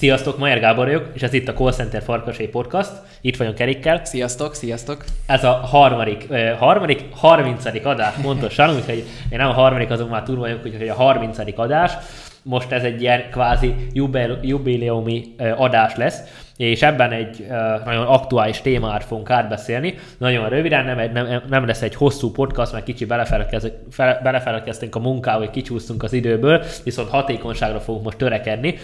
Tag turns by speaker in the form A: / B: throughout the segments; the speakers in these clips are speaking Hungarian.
A: Sziasztok, Majer Gábor vagyok, és ez itt a Call Center Farkasai Podcast. Itt vagyunk Kerikkel.
B: Sziasztok, sziasztok.
A: Ez a harmadik, uh, harmadik, harmincadik adás pontosan, úgyhogy én nem a harmadik, azon már túl vagyok, úgyhogy a harmincadik adás. Most ez egy ilyen kvázi jubileumi adás lesz és ebben egy nagyon aktuális témáról fogunk átbeszélni. Nagyon röviden, nem, nem, nem lesz egy hosszú podcast, mert kicsi belefelelkeztünk a munkába, hogy kicsúsztunk az időből, viszont hatékonyságra fogunk most törekedni.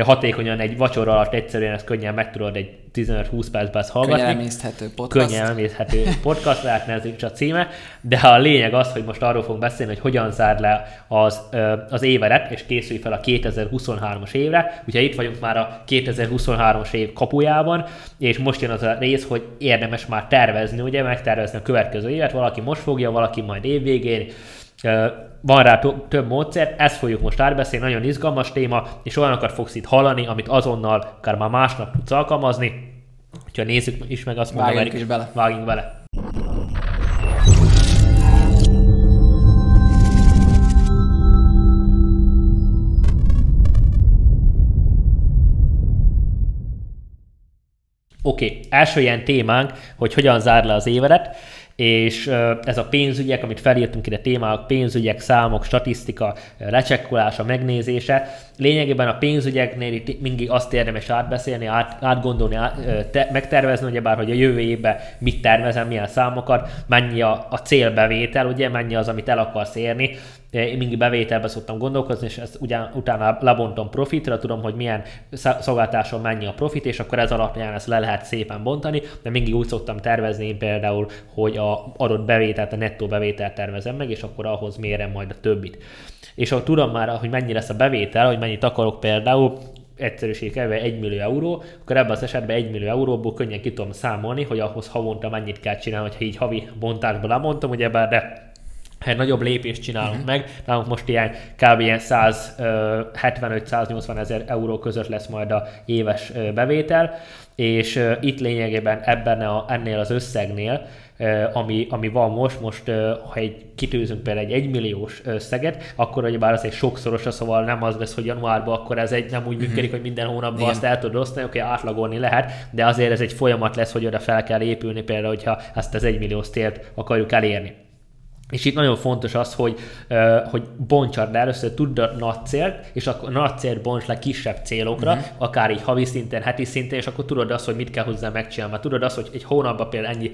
A: Hatékonyan egy vacsora alatt egyszerűen ezt könnyen meg tudod egy 15-20 percben ezt hallgatni.
B: Könnyen emészthető podcast.
A: Könnyen emészthető podcast, lehetne ez a címe, de a lényeg az, hogy most arról fogunk beszélni, hogy hogyan zár le az, az évedet, és készülj fel a 2023-as évre. Ugye itt vagyunk már a 2023-as év kapujában, és most jön az a rész, hogy érdemes már tervezni, ugye megtervezni a következő évet, valaki most fogja, valaki majd évvégén, van rá több módszer, ezt fogjuk most átbeszélni, nagyon izgalmas téma, és olyanokat fogsz itt hallani, amit azonnal, akár már másnap tudsz alkalmazni. Ha nézzük is meg, azt
B: mondom, vágjunk is bele.
A: Vágjunk bele. Oké, okay. első ilyen témánk, hogy hogyan zár le az évedet és ez a pénzügyek, amit felírtunk ide témák, pénzügyek, számok, statisztika, lecsekkolása, megnézése, lényegében a pénzügyeknél itt mindig azt érdemes átbeszélni, át, átgondolni, át, te, megtervezni, ugyebár, hogy a jövő évben mit tervezem, milyen számokat, mennyi a, a célbevétel, ugye, mennyi az, amit el akarsz érni, én mindig bevételbe szoktam gondolkozni, és ezt ugyan, utána lebontom profitra, tudom, hogy milyen szolgáltáson mennyi a profit, és akkor ez alapján ezt le lehet szépen bontani, de mindig úgy szoktam tervezni én például, hogy a adott bevételt, a nettó bevételt tervezem meg, és akkor ahhoz mérem majd a többit. És ha tudom már, hogy mennyi lesz a bevétel, hogy mennyit akarok például, egyszerűség elve 1 millió euró, akkor ebben az esetben 1 millió euróból könnyen ki tudom számolni, hogy ahhoz havonta mennyit kell csinálni, hogyha így havi bontásban lemondtam, ugye bár de egy nagyobb lépést csinálunk uh-huh. meg, nálunk most ilyen kb. ilyen 175-180 ezer euró között lesz majd a éves bevétel, és itt lényegében ebben a, ennél az összegnél ami, ami van most, most ha egy kitűzünk például egy egymilliós összeget, akkor hogy bár az egy sokszorosa, szóval nem az lesz, hogy januárban akkor ez egy nem úgy mhm. működik, hogy minden hónapban Igen. azt el tudod osztani, oké, okay, átlagolni lehet, de azért ez egy folyamat lesz, hogy oda fel kell épülni például, hogyha ezt az egymilliós célt akarjuk elérni. És itt nagyon fontos az, hogy, hogy bontsad le először, tudd a nagy célt, és akkor nagy célt bonts le kisebb célokra, uh-huh. akár így havi szinten, heti szinten, és akkor tudod azt, hogy mit kell hozzá megcsinálni. Mert tudod azt, hogy egy hónapban például ennyi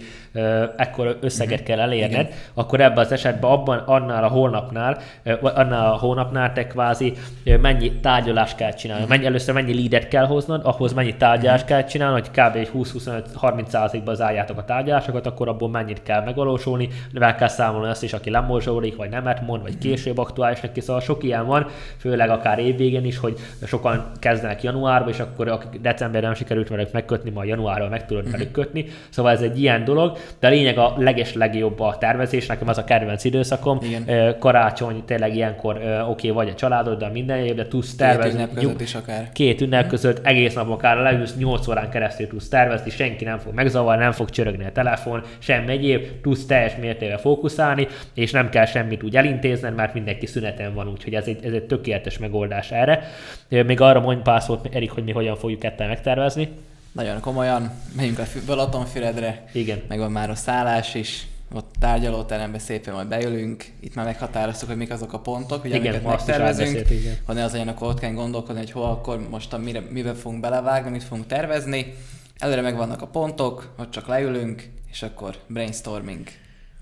A: ekkor összeget uh-huh. kell elérned, Igen. akkor ebben az esetben abban, annál a hónapnál, uh, annál a hónapnál te kvázi mennyi tárgyalást kell csinálni. Uh-huh. Mennyi, először mennyi leadet kell hoznod, ahhoz mennyi tárgyalást uh-huh. kell csinálni, hogy kb. egy 20-25-30 százalékban zárjátok a tárgyalásokat, akkor abból mennyit kell megvalósulni, de kell számolni azt is, aki lemorzsódik, vagy nemet mond, vagy később aktuális neki, szóval sok ilyen van, főleg akár évvégén is, hogy sokan kezdenek januárba, és akkor akik decemberben nem sikerült velük megkötni, majd januárban meg tudod velük kötni, szóval ez egy ilyen dolog, de a lényeg a leges legjobb a tervezés, nekem az a kedvenc időszakom, Igen. karácsony tényleg ilyenkor oké, okay, vagy a családoddal minden év, de tudsz tervezni.
B: Két ünnep között is akár.
A: Két ünnep között egész nap akár leülsz 8 órán keresztül tudsz tervezni, senki nem fog megzavarni, nem fog csörögni a telefon, semmi egyéb, tudsz teljes mértékben fókuszálni, és nem kell semmit úgy elintézned, mert mindenki szüneten van, úgyhogy ez egy, ez egy tökéletes megoldás erre. Még arra mondj pár szót, Erik, hogy mi hogyan fogjuk ketten megtervezni.
B: Nagyon komolyan, megyünk a Balatonfüredre,
A: Igen.
B: meg van már a szállás is, ott tárgyalóterembe szépen majd beülünk, itt már meghatároztuk, hogy mik azok a pontok, hogy igen, amiket megtervezünk, ha ne az legyen, akkor ott kell gondolkodni, hogy hol akkor most a mire, mibe fogunk belevágni, mit fogunk tervezni. Előre megvannak a pontok, ott csak leülünk, és akkor brainstorming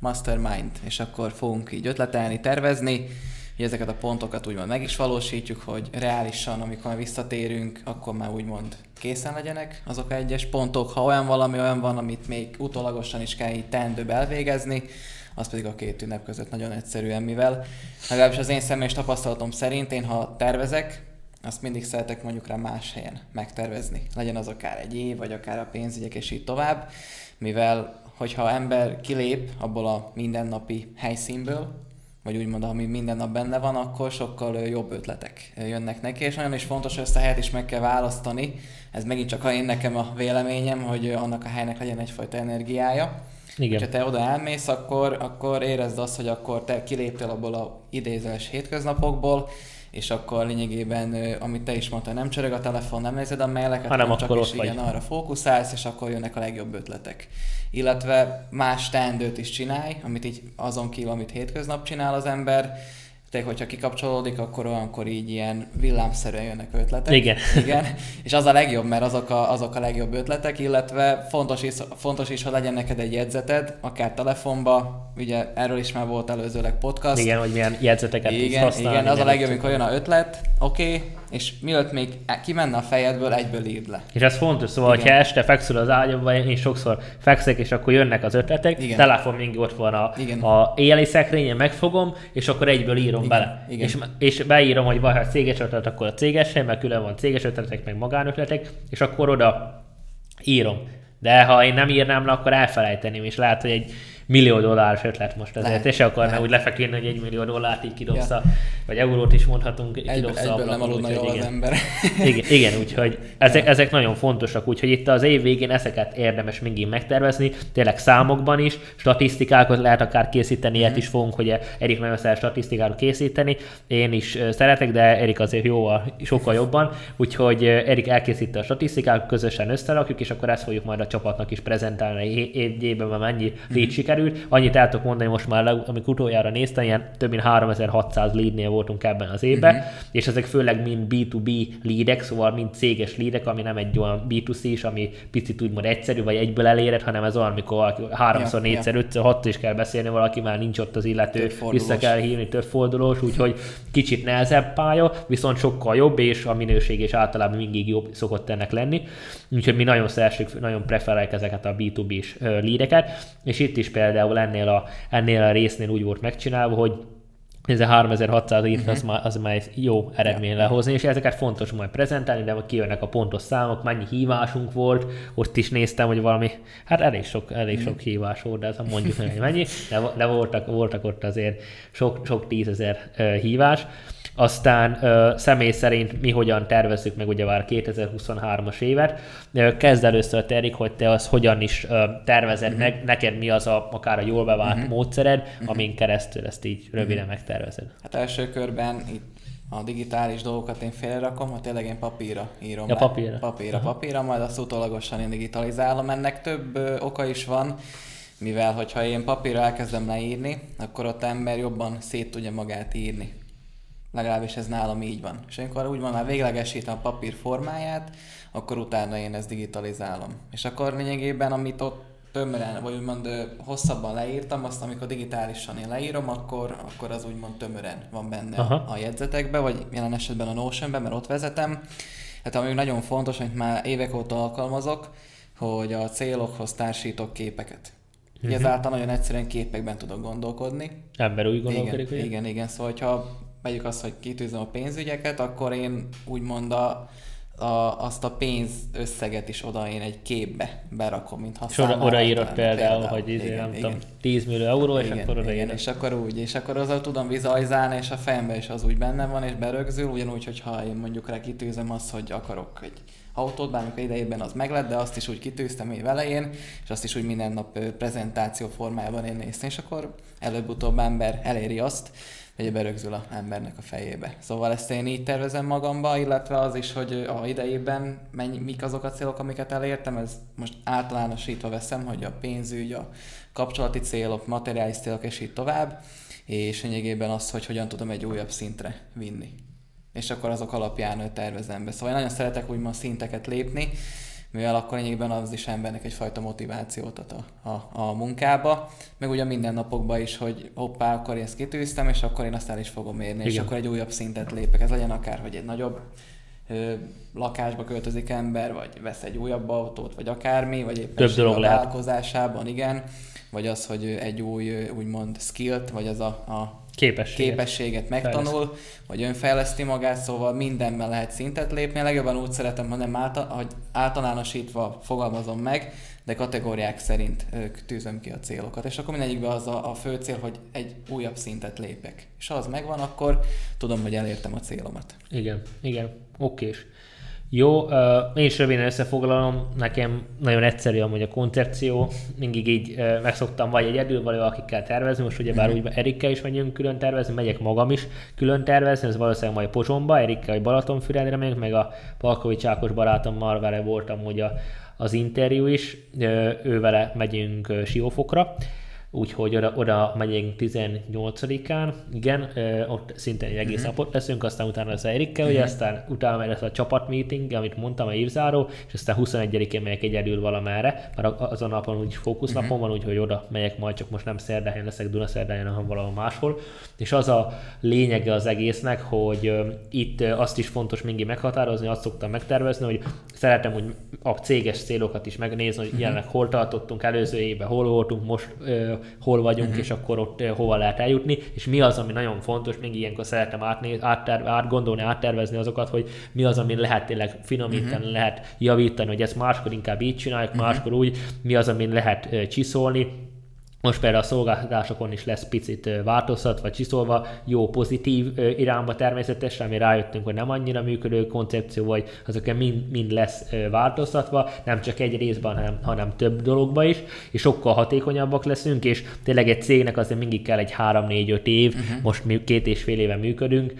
B: mastermind, és akkor fogunk így ötletelni, tervezni, hogy ezeket a pontokat úgymond meg is valósítjuk, hogy reálisan, amikor visszatérünk, akkor már úgymond készen legyenek azok a egyes pontok. Ha olyan valami olyan van, amit még utólagosan is kell így teendőbb elvégezni, az pedig a két ünnep között nagyon egyszerűen, mivel legalábbis az én személyes tapasztalatom szerint én ha tervezek, azt mindig szeretek mondjuk rá más helyen megtervezni. Legyen az akár egy év, vagy akár a pénzügyek, és így tovább, mivel hogyha ember kilép abból a mindennapi helyszínből, vagy úgymond, ami minden nap benne van, akkor sokkal jobb ötletek jönnek neki, és nagyon is fontos, hogy ezt a helyet is meg kell választani. Ez megint csak én nekem a véleményem, hogy annak a helynek legyen egyfajta energiája. Igen. Ha te oda elmész, akkor, akkor érezd azt, hogy akkor te kiléptél abból a idézeles hétköznapokból, és akkor lényegében, amit te is mondtál, nem csörög a telefon, nem nézed a maileket, hanem, hanem csak is igen, arra fókuszálsz, és akkor jönnek a legjobb ötletek. Illetve más teendőt is csinálj, amit így azon kívül, amit hétköznap csinál az ember, te, hogyha kikapcsolódik, akkor olyankor így ilyen villámszerűen jönnek ötletek.
A: Igen.
B: Igen. És az a legjobb, mert azok a, azok a legjobb ötletek, illetve fontos is, fontos is, hogy legyen neked egy jegyzeted, akár telefonba, ugye erről is már volt előzőleg podcast.
A: Igen, hogy milyen jegyzeteket
B: igen, tudsz használni. Igen, az a legjobb, amikor jön a ötlet, oké, okay, és mielőtt még kimenne a fejedből, egyből írd le.
A: És ez fontos, szóval, ha este fekszül az ágyamban, én sokszor fekszek, és akkor jönnek az ötletek, Igen. telefon mindig ott van a, Igen. a éjjeli szekrényen, megfogom, és akkor egyből írom Igen. bele. Igen. És, és beírom, hogy van, ha céges ötlet, akkor a céges mert külön van céges ötletek, meg magánötletek, és akkor oda írom. De ha én nem írnám le, akkor elfelejteném, és lehet, hogy egy millió dolláros ötlet most ezért, lehet, és akarná lehet. úgy lefeküdni, hogy egy millió dollárt így kidobsz, ja. vagy eurót is mondhatunk,
B: kidobsz Egyből, egyből nem aludna jól az ember.
A: igen, igen, úgyhogy ezek, ezek nagyon fontosak, úgyhogy itt az év végén ezeket érdemes mindig megtervezni, tényleg számokban is, statisztikákat lehet akár készíteni, ilyet mm. is fogunk, hogy Erik nagyon szeret statisztikákat készíteni, én is szeretek, de Erik azért jó, sokkal jobban, úgyhogy Erik elkészíti a statisztikákat, közösen összerakjuk, és akkor ezt fogjuk majd a csapatnak is prezentálni, évben mennyi mm sikerült. Annyit el tudok mondani most már, amikor utoljára néztem, ilyen több mint 3600 leadnél voltunk ebben az évben, uh-huh. és ezek főleg mind B2B leadek, szóval mind céges leadek, ami nem egy olyan B2C is, ami picit úgymond egyszerű, vagy egyből eléred, hanem ez olyan, amikor háromszor, ja, négyszer, ja. ötször, hatszor is kell beszélni valaki, már nincs ott az illető, vissza kell hívni több fordulós, úgyhogy kicsit nehezebb pálya, viszont sokkal jobb, és a minőség és általában mindig jobb szokott ennek lenni. Úgyhogy mi nagyon szeressük, nagyon preferáljuk ezeket a B2B-s leadeket, és itt is például ennél a, ennél a résznél úgy volt megcsinálva, hogy ez a 3600 írt, uh-huh. az, már, az már jó eredmény lehozni, és ezeket fontos majd prezentálni, de majd kijönnek a pontos számok, mennyi hívásunk volt, ott is néztem, hogy valami, hát elég sok, elég sok uh-huh. hívás volt, de ez mondjuk hogy mennyi, de, de voltak, voltak ott azért sok, sok tízezer uh, hívás. Aztán ö, személy szerint mi hogyan tervezzük meg ugye már 2023-as évet. Kezd először Terik, hogy te az hogyan is ö, tervezed uh-huh. meg, neked mi az a, akár a jól bevált uh-huh. módszered, uh-huh. amin keresztül ezt így röviden uh-huh. megtervezed.
B: Hát első körben itt a digitális dolgokat én félrerakom, ha tényleg én papírra írom
A: ja, papírra.
B: Papírra, Aha. papírra, majd azt utólagosan én digitalizálom. Ennek több ö, oka is van, mivel hogyha én papírra elkezdem leírni, akkor ott ember jobban szét tudja magát írni. Legalábbis ez nálam így van. És amikor úgy van, már véglegesítem a papír formáját, akkor utána én ezt digitalizálom. És akkor lényegében, amit ott tömören, vagy úgymond hosszabban leírtam, azt amikor digitálisan én leírom, akkor, akkor az úgymond tömören van benne Aha. a jegyzetekbe, vagy jelen esetben a Notionben, mert ott vezetem. Hát ami nagyon fontos, amit már évek óta alkalmazok, hogy a célokhoz társítok képeket. Uh-huh. Ezáltal nagyon egyszerűen képekben tudok gondolkodni.
A: Ember úgy gondolkodik,
B: igen, igen, igen, szóval ha vegyük azt, hogy kitűzöm a pénzügyeket, akkor én úgymond a, a, azt a pénz összeget is oda én egy képbe berakom, mint ha
A: És oda, oda írok például, például, hogy izé, igen, nem igen. tudom, 10 millió euró, és
B: igen,
A: akkor oda
B: igen, és akkor úgy, és akkor azzal tudom vizualizálni, és a fejemben is az úgy benne van, és berögzül, ugyanúgy, hogyha én mondjuk rá kitűzöm azt, hogy akarok egy autót, bármikor idejében az meglett, de azt is úgy kitűztem év elején, és azt is úgy minden nap prezentáció formájában én néztem, és akkor előbb-utóbb ember eléri azt, hogy berögzül a embernek a fejébe. Szóval ezt én így tervezem magamba, illetve az is, hogy a idejében mennyi, mik azok a célok, amiket elértem, ez most általánosítva veszem, hogy a pénzügy, a kapcsolati célok, materiális célok, és így tovább, és lényegében az, hogy hogyan tudom egy újabb szintre vinni. És akkor azok alapján tervezem be. Szóval én nagyon szeretek úgymond szinteket lépni, mivel akkor lényegében az is embernek egyfajta motivációt ad a, a, a munkába, meg ugye minden napokban is, hogy hoppá, akkor én ezt kitűztem, és akkor én azt el is fogom érni, Igen. és akkor egy újabb szintet lépek. Ez legyen akár, hogy egy nagyobb ö, lakásba költözik ember, vagy vesz egy újabb autót, vagy akármi, vagy éppen
A: Több dolog
B: a vállalkozásában, igen, vagy az, hogy egy új úgymond skillt, vagy az a, a
A: képességet,
B: képességet megtanul, Fejleszt. vagy önfejleszti magát, szóval mindenben lehet szintet lépni. Legjobban úgy szeretem, ha nem által, hogy általánosítva fogalmazom meg, de kategóriák szerint tűzöm ki a célokat. És akkor mindegyikben az a, a fő cél, hogy egy újabb szintet lépek. És ha az megvan, akkor tudom, hogy elértem a célomat.
A: Igen, igen, okés. Jó, én is röviden összefoglalom, nekem nagyon egyszerű amúgy a koncepció, mindig így megszoktam vagy egyedül, vagy akikkel tervezni, most ugyebár mm-hmm. úgy Erikkel is megyünk külön tervezni, megyek magam is külön tervezni, ez valószínűleg majd Pozsomba, Erikkel vagy Balatonfüredre megyünk, meg a Palkovics Ákos barátommal vele voltam hogy a, az interjú is, ő vele megyünk Siófokra, úgyhogy oda, oda megyünk 18-án, igen, ott szintén egy egész uh-huh. napot leszünk, aztán utána az Erikkel, uh-huh. ugye, aztán utána megy lesz a csapatmeeting, amit mondtam, a évzáró, és aztán 21-én megyek egyedül valamerre, mert azon a napon úgy fókusznapon uh-huh. van, úgyhogy oda megyek majd, csak most nem szerdán leszek Dunaszerdán, hanem valahol máshol. És az a lényege az egésznek, hogy itt azt is fontos mindig meghatározni, azt szoktam megtervezni, hogy szeretem úgy a céges célokat is megnézni, hogy jelenleg hol tartottunk előző évben, hol voltunk, most hol vagyunk, uh-huh. és akkor ott eh, hova lehet eljutni, és mi az, ami nagyon fontos, még ilyenkor szeretem átnéz, átterv, átgondolni, áttervezni azokat, hogy mi az, ami lehet tényleg finomítani, uh-huh. lehet javítani, hogy ezt máskor inkább így csináljuk, uh-huh. máskor úgy, mi az, amin lehet uh, csiszolni, most például a szolgáltatásokon is lesz picit változtatva, csiszolva, jó pozitív irányba természetesen, ami rájöttünk, hogy nem annyira működő koncepció, vagy azok mind, mind lesz változtatva, nem csak egy részben, hanem, hanem több dologba is, és sokkal hatékonyabbak leszünk, és tényleg egy cégnek azért mindig kell egy 3-4-5 év, uh-huh. most mi két és fél éve működünk,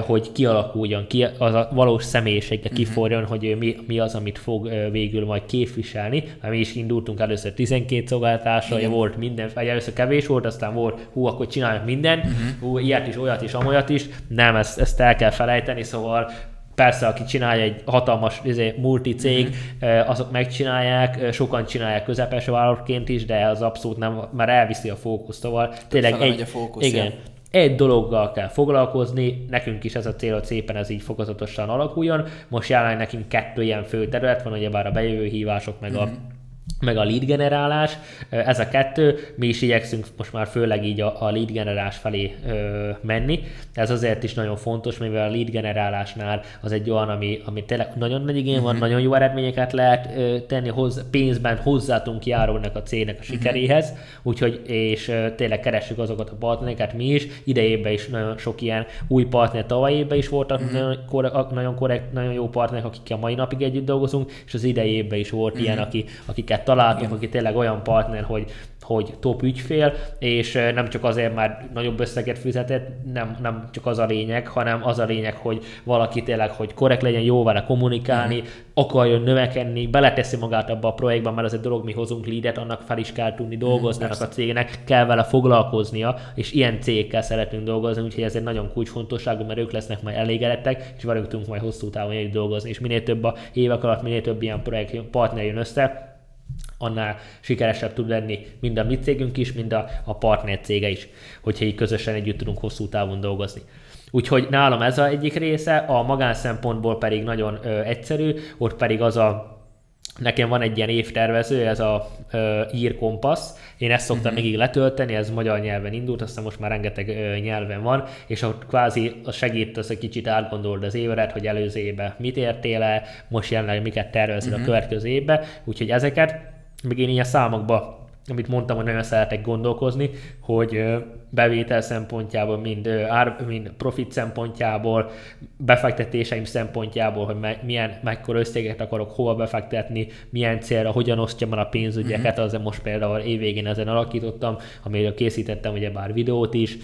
A: hogy kialakuljon, ki az a valós személyisége uh-huh. kiforjon, hogy mi, mi az, amit fog végül majd képviselni, mert mi is indultunk először 12 szolgáltatásra, volt mind minden, vagy először kevés volt, aztán volt, hú, akkor csináljuk mindent, uh-huh. hú, ilyet is, olyat is, amolyat is. Nem, ezt, ezt el kell felejteni, szóval persze, aki csinálja egy hatalmas izé, multi-cég, uh-huh. azok megcsinálják, sokan csinálják közepes vállalatként is, de az abszolút nem, már elviszi a fókuszt, szóval tényleg egy,
B: a fókusz, igen,
A: egy dologgal kell foglalkozni, nekünk is ez a cél, hogy szépen ez így fokozatosan alakuljon. Most jelenleg nekünk kettő ilyen fő terület van, ugyebár a bejövő hívások, meg uh-huh. a mhm meg a lead generálás, ez a kettő, mi is igyekszünk most már főleg így a, a lead generálás felé ö, menni, ez azért is nagyon fontos, mivel a lead generálásnál az egy olyan, ami, ami tényleg nagyon nagy igény van, uh-huh. nagyon jó eredményeket lehet ö, tenni, hoz, pénzben hozzátunk járulnak a cégnek a mhm. sikeréhez, uh-huh. úgyhogy és ö, tényleg keressük azokat a partnereket mi is, idejében is nagyon sok ilyen új partner, tavaly évben is voltak uh-huh. nagyon, korrekt, nagyon korrekt, nagyon jó partnerek, akikkel mai napig együtt dolgozunk, és az idejében is volt uh-huh. ilyen, aki, akiket találtunk, Igen. aki tényleg olyan partner, hogy, hogy top ügyfél, és nem csak azért, mert nagyobb összeget fizetett, nem, nem csak az a lényeg, hanem az a lényeg, hogy valaki tényleg, hogy korrekt legyen, jó vele kommunikálni, uh-huh. akarjon növekedni, beleteszi magát abba a projektbe, mert az egy dolog, mi hozunk leadet, annak fel is kell tudni dolgozni uh-huh, a cégnek, kell vele foglalkoznia, és ilyen cégekkel szeretünk dolgozni, úgyhogy ez egy nagyon kulcsfontosságú, mert ők lesznek majd elégedettek, és velük tudunk majd hosszú távon együtt dolgozni, és minél több a évek alatt, minél több ilyen projekt partner jön össze, annál sikeresebb tud lenni mind a mi cégünk is, mind a, a partner cége is, hogyha így közösen együtt tudunk hosszú távon dolgozni. Úgyhogy nálam ez a egyik része, a magánszempontból pedig nagyon ö, egyszerű, ott pedig az a Nekem van egy ilyen évtervező, ez a ö, ír kompassz. Én ezt szoktam uh-huh. még letölteni, ez magyar nyelven indult, aztán most már rengeteg ö, nyelven van, és ott kvázi segít az, hogy kicsit átgondold az évet, hogy előző évben mit értél el, most jelenleg miket tervezed uh-huh. a következő évbe, úgyhogy ezeket még én ilyen számokba, amit mondtam, hogy nagyon szeretek gondolkozni, hogy bevétel szempontjából, mind, ár, mind profit szempontjából, befektetéseim szempontjából, hogy me, milyen, mekkora összeget akarok hova befektetni, milyen célra, hogyan osztjam el a pénzügyeket, uh-huh. azért most például évvégén ezen alakítottam, amiről készítettem ugye bár videót is,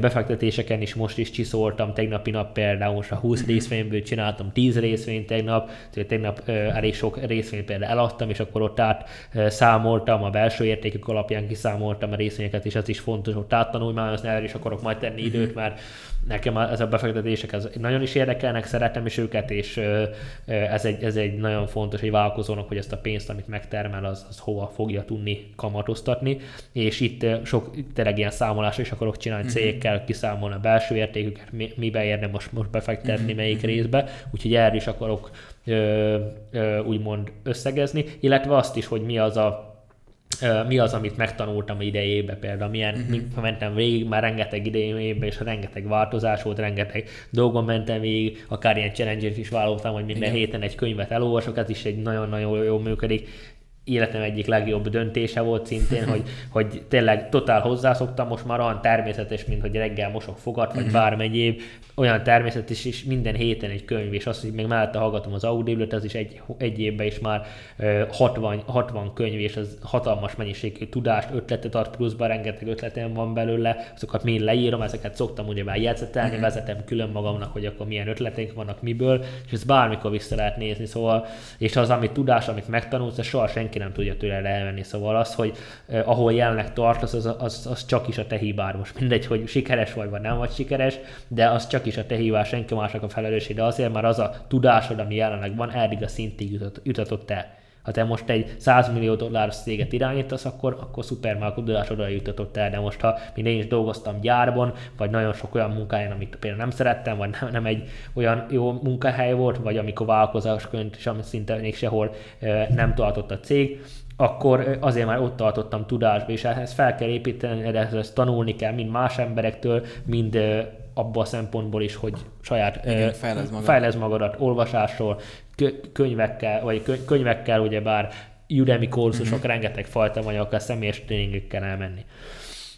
A: befektetéseken is most is csiszoltam, tegnapi nap például most a 20 uh-huh. részvényből csináltam 10 részvényt tegnap, tehát tegnap elég sok részvényt például eladtam, és akkor ott át számoltam, a belső értékük alapján kiszámoltam a részvényeket, és ez is fontos, ott áttanultam, tanulmányozni, erre is akarok majd tenni időt, mhm. mert nekem ez a befektetések ez nagyon is érdekelnek, szeretem is őket, és ez egy, ez egy nagyon fontos egy vállalkozónak, hogy ezt a pénzt, amit megtermel, az, az hova fogja tudni kamatoztatni, és itt sok tényleg ilyen számolásra is akarok csinálni uh-huh. cégekkel, kiszámolni a belső értéküket, mi, mibe érne most, most befektetni, uh-huh. melyik részbe, úgyhogy erre is akarok ö, ö, úgymond összegezni, illetve azt is, hogy mi az a mi az, amit megtanultam idejébe például, milyen, uh-huh. mentem végig, már rengeteg idejében, és rengeteg változás volt, rengeteg dolgon mentem végig, akár ilyen challenge is vállaltam, hogy minden Igen. héten egy könyvet elolvasok, ez is egy nagyon-nagyon jól működik életem egyik legjobb döntése volt szintén, hogy, hogy tényleg totál hozzászoktam, most már olyan természetes, mint hogy reggel mosok fogat, vagy mhm. bármely év, olyan természetes is minden héten egy könyv, és azt, hogy még mellette hallgatom az audible az is egy, egy évben is már 60, 60 könyv, és az hatalmas mennyiségű tudást, ötletet ad pluszban, rengeteg ötletem van belőle, azokat mind leírom, ezeket szoktam ugye már jegyzetelni, uh-huh. vezetem külön magamnak, hogy akkor milyen ötletek vannak, miből, és ezt bármikor vissza lehet nézni, szóval, és az, amit tudás, amit megtanulsz, az soha senki nem tudja tőle elvenni, szóval az, hogy ahol jelenleg tartasz, az, az, az, csak is a te hibád. Most mindegy, hogy sikeres vagy, vagy nem vagy sikeres, de az csak is a te hibás, senki másnak a felelősség, de azért, mert az a tudásod, ami jelenleg van, eddig a szintig jutott, jutatott el. Ha te most egy 100 millió dolláros céget irányítasz, akkor, akkor szuper, már a tudásodra jutatott el, de most ha mint én is dolgoztam gyárban, vagy nagyon sok olyan munkáján, amit például nem szerettem, vagy nem, nem egy olyan jó munkahely volt, vagy amikor vállalkozásként, amit szinte még sehol nem tartott a cég, akkor azért már ott tartottam tudásba, és ehhez fel kell építeni, ehhez tanulni kell mind más emberektől, mind abban a szempontból is, hogy saját
B: Igen, fejlesz, magad.
A: fejlesz magadat olvasásról, könyvekkel, vagy könyvekkel, ugye bár Udemy kurzusok, uh-huh. rengeteg fajta a személyes tréningekkel elmenni.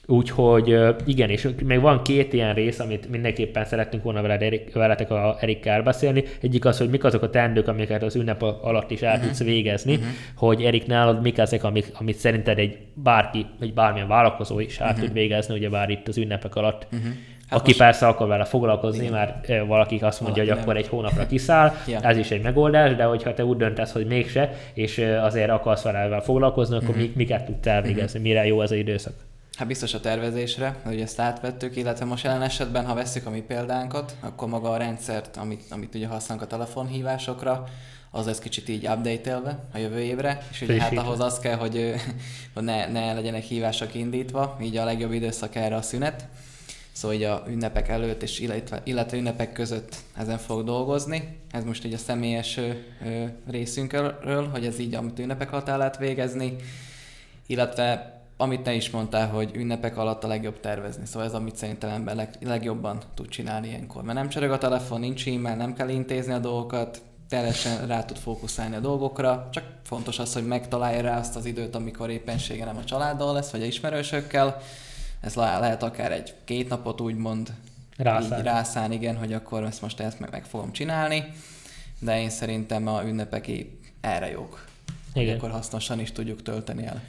A: Úgyhogy igen, és még van két ilyen rész, amit mindenképpen szeretnénk volna veled, veletek a Erikkel beszélni. Egyik az, hogy mik azok a teendők, amiket az ünnep alatt is el uh-huh. tudsz végezni, uh-huh. hogy Erik nálad mik ezek, amik, amit szerinted egy bárki, vagy bármilyen vállalkozó is el uh-huh. tud végezni, ugye bár itt az ünnepek alatt. Uh-huh. Hát Aki most... persze akar vele foglalkozni, Igen. mert valaki azt mondja, Valaki hogy akkor egy hónapra kiszáll, ja. ez is egy megoldás, de hogyha te úgy döntesz, hogy mégse, és azért akarsz vele foglalkozni, akkor uh-huh. miket tudsz elvégezni, uh-huh. mire jó ez az időszak?
B: Hát biztos a tervezésre, hogy ezt átvettük, illetve most jelen esetben, ha veszük a mi példánkat, akkor maga a rendszert, amit, amit ugye használunk a telefonhívásokra, az lesz kicsit így update a jövő évre, és ugye hát ahhoz az kell, hogy, hogy ne, ne legyenek hívások indítva, így a legjobb időszak erre a szünet. Szóval így a ünnepek előtt és illetve, illetve ünnepek között ezen fog dolgozni. Ez most így a személyes ö, részünkről, hogy ez így, amit ünnepek alatt el lehet végezni, illetve amit te is mondtál, hogy ünnepek alatt a legjobb tervezni. Szóval ez, amit szerintem ember leg, legjobban tud csinálni ilyenkor. Mert nem csereg a telefon, nincs e-mail, nem kell intézni a dolgokat, teljesen rá tud fókuszálni a dolgokra, csak fontos az, hogy megtalálja rá azt az időt, amikor éppensége nem a családdal lesz, vagy a ismerősökkel, ez lehet akár egy két napot úgymond rászán. így rászán, igen, hogy akkor ezt most ezt meg, meg fogom csinálni, de én szerintem a ünnepek erre jók. Igen. Akkor hasznosan is tudjuk tölteni el.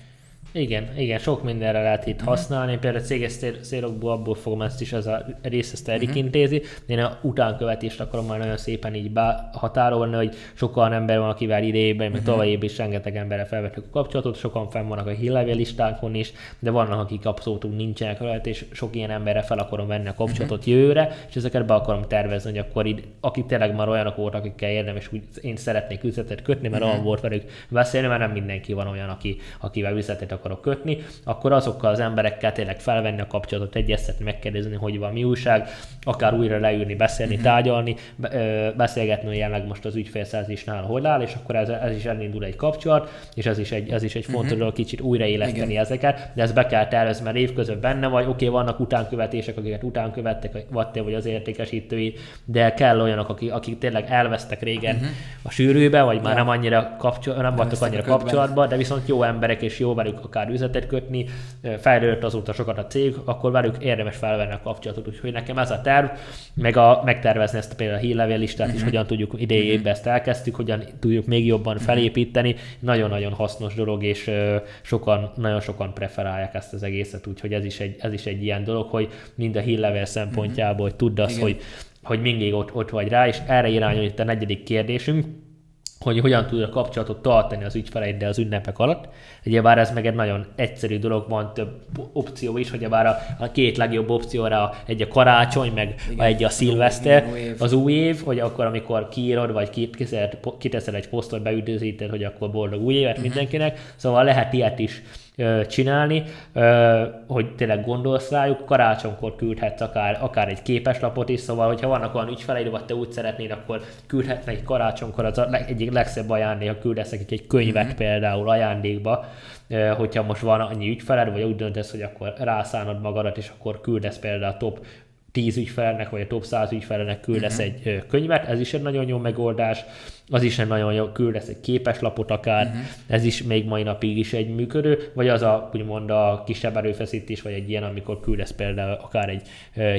A: Igen, igen, sok mindenre lehet itt uh-huh. használni. Például a céges célokból abból fogom ezt is, ez a rész ezt Erik uh-huh. intézi. Én a utánkövetést akarom már nagyon szépen így határolni, hogy sokan ember van, akivel idejében, meg uh-huh. tovább is rengeteg emberre felvettük a kapcsolatot, sokan fenn vannak a hírlevél listánkon is, de vannak, akik abszolút nincsenek rajta, és sok ilyen emberre fel akarom venni a kapcsolatot uh-huh. jövőre, és ezeket be akarom tervezni, hogy akkor így, akik tényleg már olyanok voltak, akikkel érdemes, úgy én szeretnék üzletet kötni, mert uh-huh. olyan volt velük beszélni, mert nem mindenki van olyan, aki, akivel üzletet akarok kötni, akkor azokkal az emberekkel tényleg felvenni a kapcsolatot, egyeztetni, megkérdezni, hogy van mi újság, akár újra leülni, beszélni, uh-huh. tárgyalni, beszélgetni, hogy jelenleg most az ügyfélszerzésnál hogy áll, és akkor ez, ez is elindul egy kapcsolat, és ez is egy, ez is egy fontos uh-huh. dolog, kicsit újraéleszteni ezeket, de ezt be kell tervezni, mert évközben benne vagy, oké, okay, vannak utánkövetések, akiket utánkövettek, vagy te vagy az értékesítői, de kell olyanok, akik, akik tényleg elvesztek régen uh-huh. a sűrűbe, vagy már ja. nem annyira kapcsol, nem voltak annyira kapcsolatban, de viszont jó emberek és jó velük akár üzletet kötni, fejlődött azóta sokat a cég, akkor velük érdemes felvenni a kapcsolatot. Úgyhogy nekem ez a terv, meg a, megtervezni ezt például a hírlevél listát uh-huh. is, mhm. hogyan tudjuk idei uh-huh. ezt elkezdtük, hogyan tudjuk még jobban felépíteni. Nagyon-nagyon hasznos dolog, és sokan, nagyon sokan preferálják ezt az egészet, úgyhogy ez is egy, ez is egy ilyen dolog, hogy mind a hírlevél szempontjából, hogy tudd azt, hogy hogy mindig ott, ott vagy rá, és erre irányul itt a negyedik kérdésünk, hogy hogyan tudja kapcsolatot tartani az ügyfeleiddel az ünnepek alatt. Ugye bár ez meg egy nagyon egyszerű dolog, van több opció is, hogy a, a két legjobb opcióra egy a karácsony, meg Igen, egy a szilveszter, az új év, hogy akkor amikor kiírod, vagy kiteszel egy posztot, beüdvözíted, hogy akkor boldog új évet uh-huh. mindenkinek, szóval lehet ilyet is csinálni, hogy tényleg gondolsz rájuk, karácsonykor küldhetsz akár, akár egy képeslapot is, szóval hogyha vannak olyan ügyfeleid, vagy te úgy szeretnéd, akkor küldhetnek egy karácsonykor az egyik legszebb ajándék, ha küldesz nekik egy könyvet mm-hmm. például ajándékba, hogyha most van annyi ügyfeled, vagy úgy döntesz, hogy akkor rászánod magadat, és akkor küldesz például a top 10 ügyfelnek, vagy a top 100 ügyfelnek küldesz uh-huh. egy könyvet, ez is egy nagyon jó megoldás. Az is egy nagyon jó, küldesz egy képeslapot akár, uh-huh. ez is még mai napig is egy működő, vagy az a, úgymond a kisebb erőfeszítés, vagy egy ilyen, amikor küldesz például akár egy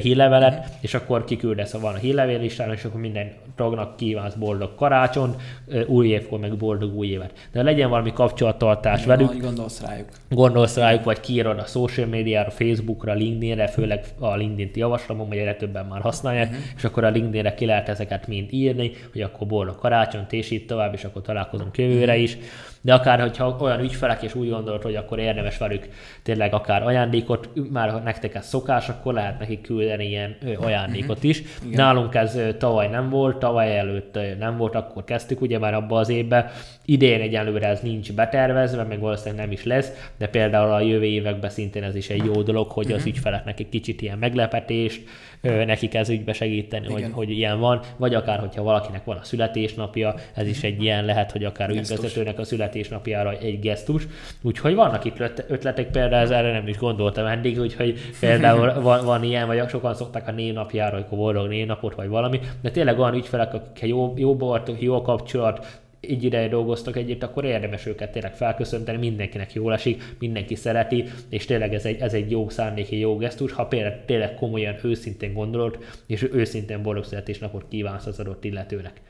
A: hírlevelet, uh-huh. és akkor kiküldesz, ha van a hírlevél listán, és akkor minden tagnak kívánsz boldog karácsony, uh, új évkor meg boldog új évet. De legyen valami kapcsolattartás
B: Jó,
A: velük.
B: Gondolsz rájuk.
A: Gondolsz rájuk, vagy kiírod a social médiára, Facebookra, LinkedInre, főleg a LinkedIn-t javaslom, hogy egyre többen már használják, uh-huh. és akkor a LinkedInre ki lehet ezeket mind írni, hogy akkor boldog karácsony, és így tovább, és akkor találkozunk jövőre is. De akár, hogyha olyan ügyfelek, és úgy gondolod, hogy akkor érdemes velük tényleg akár ajándékot, már ha nektek ez szokás, akkor lehet nekik küldeni ilyen ajándékot is. Uh-huh. Nálunk ez tavaly nem volt, tavaly előtt nem volt, akkor kezdtük ugye már abba az évbe. Idén egyelőre ez nincs betervezve, meg valószínűleg nem is lesz, de például a jövő években szintén ez is egy jó dolog, hogy az ügyfeleknek egy kicsit ilyen meglepetést, nekik ez ügybe segíteni, hogy, hogy ilyen van, vagy akár, hogyha valakinek van a születésnapja, ez is egy ilyen lehet, hogy akár ügyvezetőnek a születésnapjára egy gesztus. Úgyhogy vannak itt ötletek, például ez erre nem is gondoltam eddig, úgyhogy például van, van ilyen, vagy sokan szokták a névnapjára, hogy boldog névnapot, vagy valami, de tényleg olyan ügyfelek, akik jó, jó voltak, jó kapcsolat, egy ideje dolgoztak együtt, akkor érdemes őket tényleg felköszönteni, mindenkinek jól esik, mindenki szereti, és tényleg ez egy, ez egy jó szándéki, jó gesztus, ha például tényleg komolyan, őszintén gondolod, és őszintén boldog születésnapot kívánsz az adott illetőnek.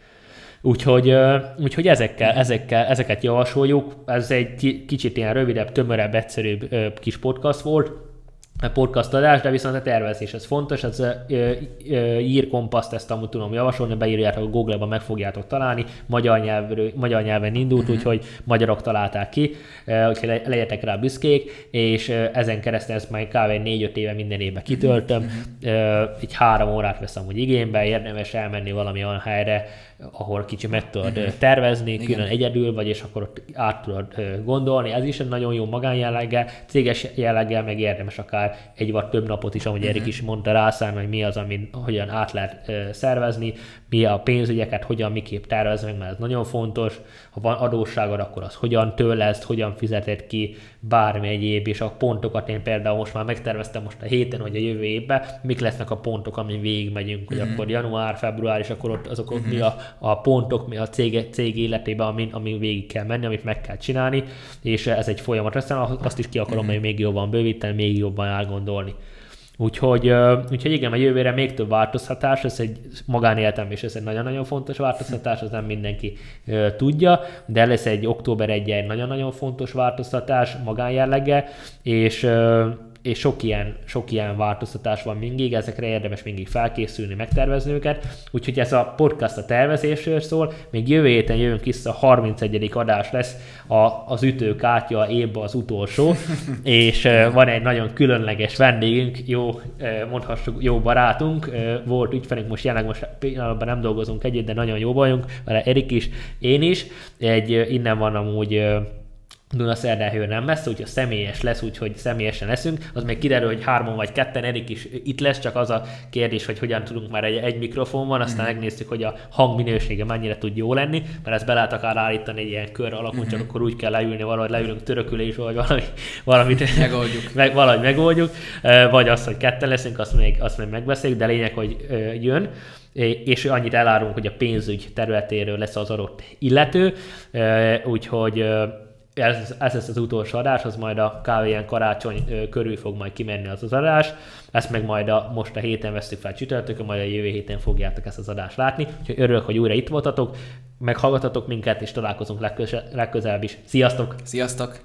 A: Úgyhogy, úgyhogy ezekkel, ezekkel, ezeket javasoljuk. Ez egy kicsit ilyen rövidebb, tömörebb, egyszerűbb kis podcast volt podcast adás, de viszont a tervezés ez fontos, ez ír kompaszt, ezt amúgy tudom javasolni, beírjátok a Google-ba, meg fogjátok találni, magyar, nyelvről, magyar nyelven indult, uh-huh. úgyhogy magyarok találták ki, úgyhogy le, legyetek rá büszkék, és ezen keresztül ezt majd kb. 4-5 éve minden évben kitöltöm, uh-huh. így három órát veszem hogy igénybe, érdemes elmenni valami olyan helyre, ahol kicsi meg tudod uh-huh. tervezni, Igen. külön egyedül vagy, és akkor ott át tudod gondolni. Ez is egy nagyon jó magánjelleggel, céges jelleggel, meg érdemes akár egy vagy több napot is, ahogy uh-huh. Erik is mondta, rászállni, hogy mi az, amin hogyan át lehet szervezni, mi a pénzügyeket, hogyan miképp tervezni, mert ez nagyon fontos. Ha van adósságod, akkor az hogyan tőlezd, hogyan fizeted ki, bármi egyéb, és a pontokat én például most már megterveztem most a héten, vagy a jövő évben, mik lesznek a pontok, amin végigmegyünk, hogy uh-huh. akkor január, február, és akkor ott azok uh-huh. mi a, a pontok, mi a cég, cég életében, amin, amin végig kell menni, amit meg kell csinálni, és ez egy folyamat. Aztán azt is ki akarom uh-huh. még jobban bővíteni, még jobban elgondolni. Úgyhogy, úgyhogy igen, a jövőre még több változhatás, ez egy magánéletem, és ez egy nagyon-nagyon fontos változtatás, az nem mindenki tudja, de lesz egy október 1 egy nagyon-nagyon fontos változtatás magánjelleggel, és és sok ilyen, sok ilyen változtatás van mindig, ezekre érdemes mindig felkészülni, megtervezni őket, úgyhogy ez a podcast a tervezésről szól, még jövő héten jövünk vissza, a 31. adás lesz a, az ütőkártya évben az utolsó, és van egy nagyon különleges vendégünk, jó, mondhassuk, jó barátunk, volt ügyfelünk, most jelenleg most pillanatban nem dolgozunk együtt, de nagyon jó bajunk, vele Erik is, én is, egy, innen van amúgy Dunaszerdáhő nem messze, úgyhogy személyes lesz, úgyhogy személyesen leszünk. Az még kiderül, hogy hárman vagy ketten, Erik is itt lesz, csak az a kérdés, hogy hogyan tudunk már egy, egy mikrofon van, aztán mm. megnéztük, hogy a hangminősége mennyire tud jó lenni, mert ezt be lehet akár állítani egy ilyen kör alakon, mm-hmm. csak akkor úgy kell leülni, valahogy leülünk törökülés, vagy valami, valamit
B: megoldjuk.
A: meg, valahogy megoldjuk, vagy azt, hogy ketten leszünk, azt még, azt még megbeszéljük, de lényeg, hogy jön és annyit elárulunk, hogy a pénzügy területéről lesz az adott illető, úgyhogy ez, ez lesz az utolsó adás, az majd a kávéján karácsony körül fog majd kimenni az az adás. Ezt meg majd a, most a héten vesztük fel csütörtökön, majd a jövő héten fogjátok ezt az adást látni. Úgyhogy örülök, hogy újra itt voltatok, meghallgatatok minket, és találkozunk legközelebb is. Sziasztok!
B: Sziasztok!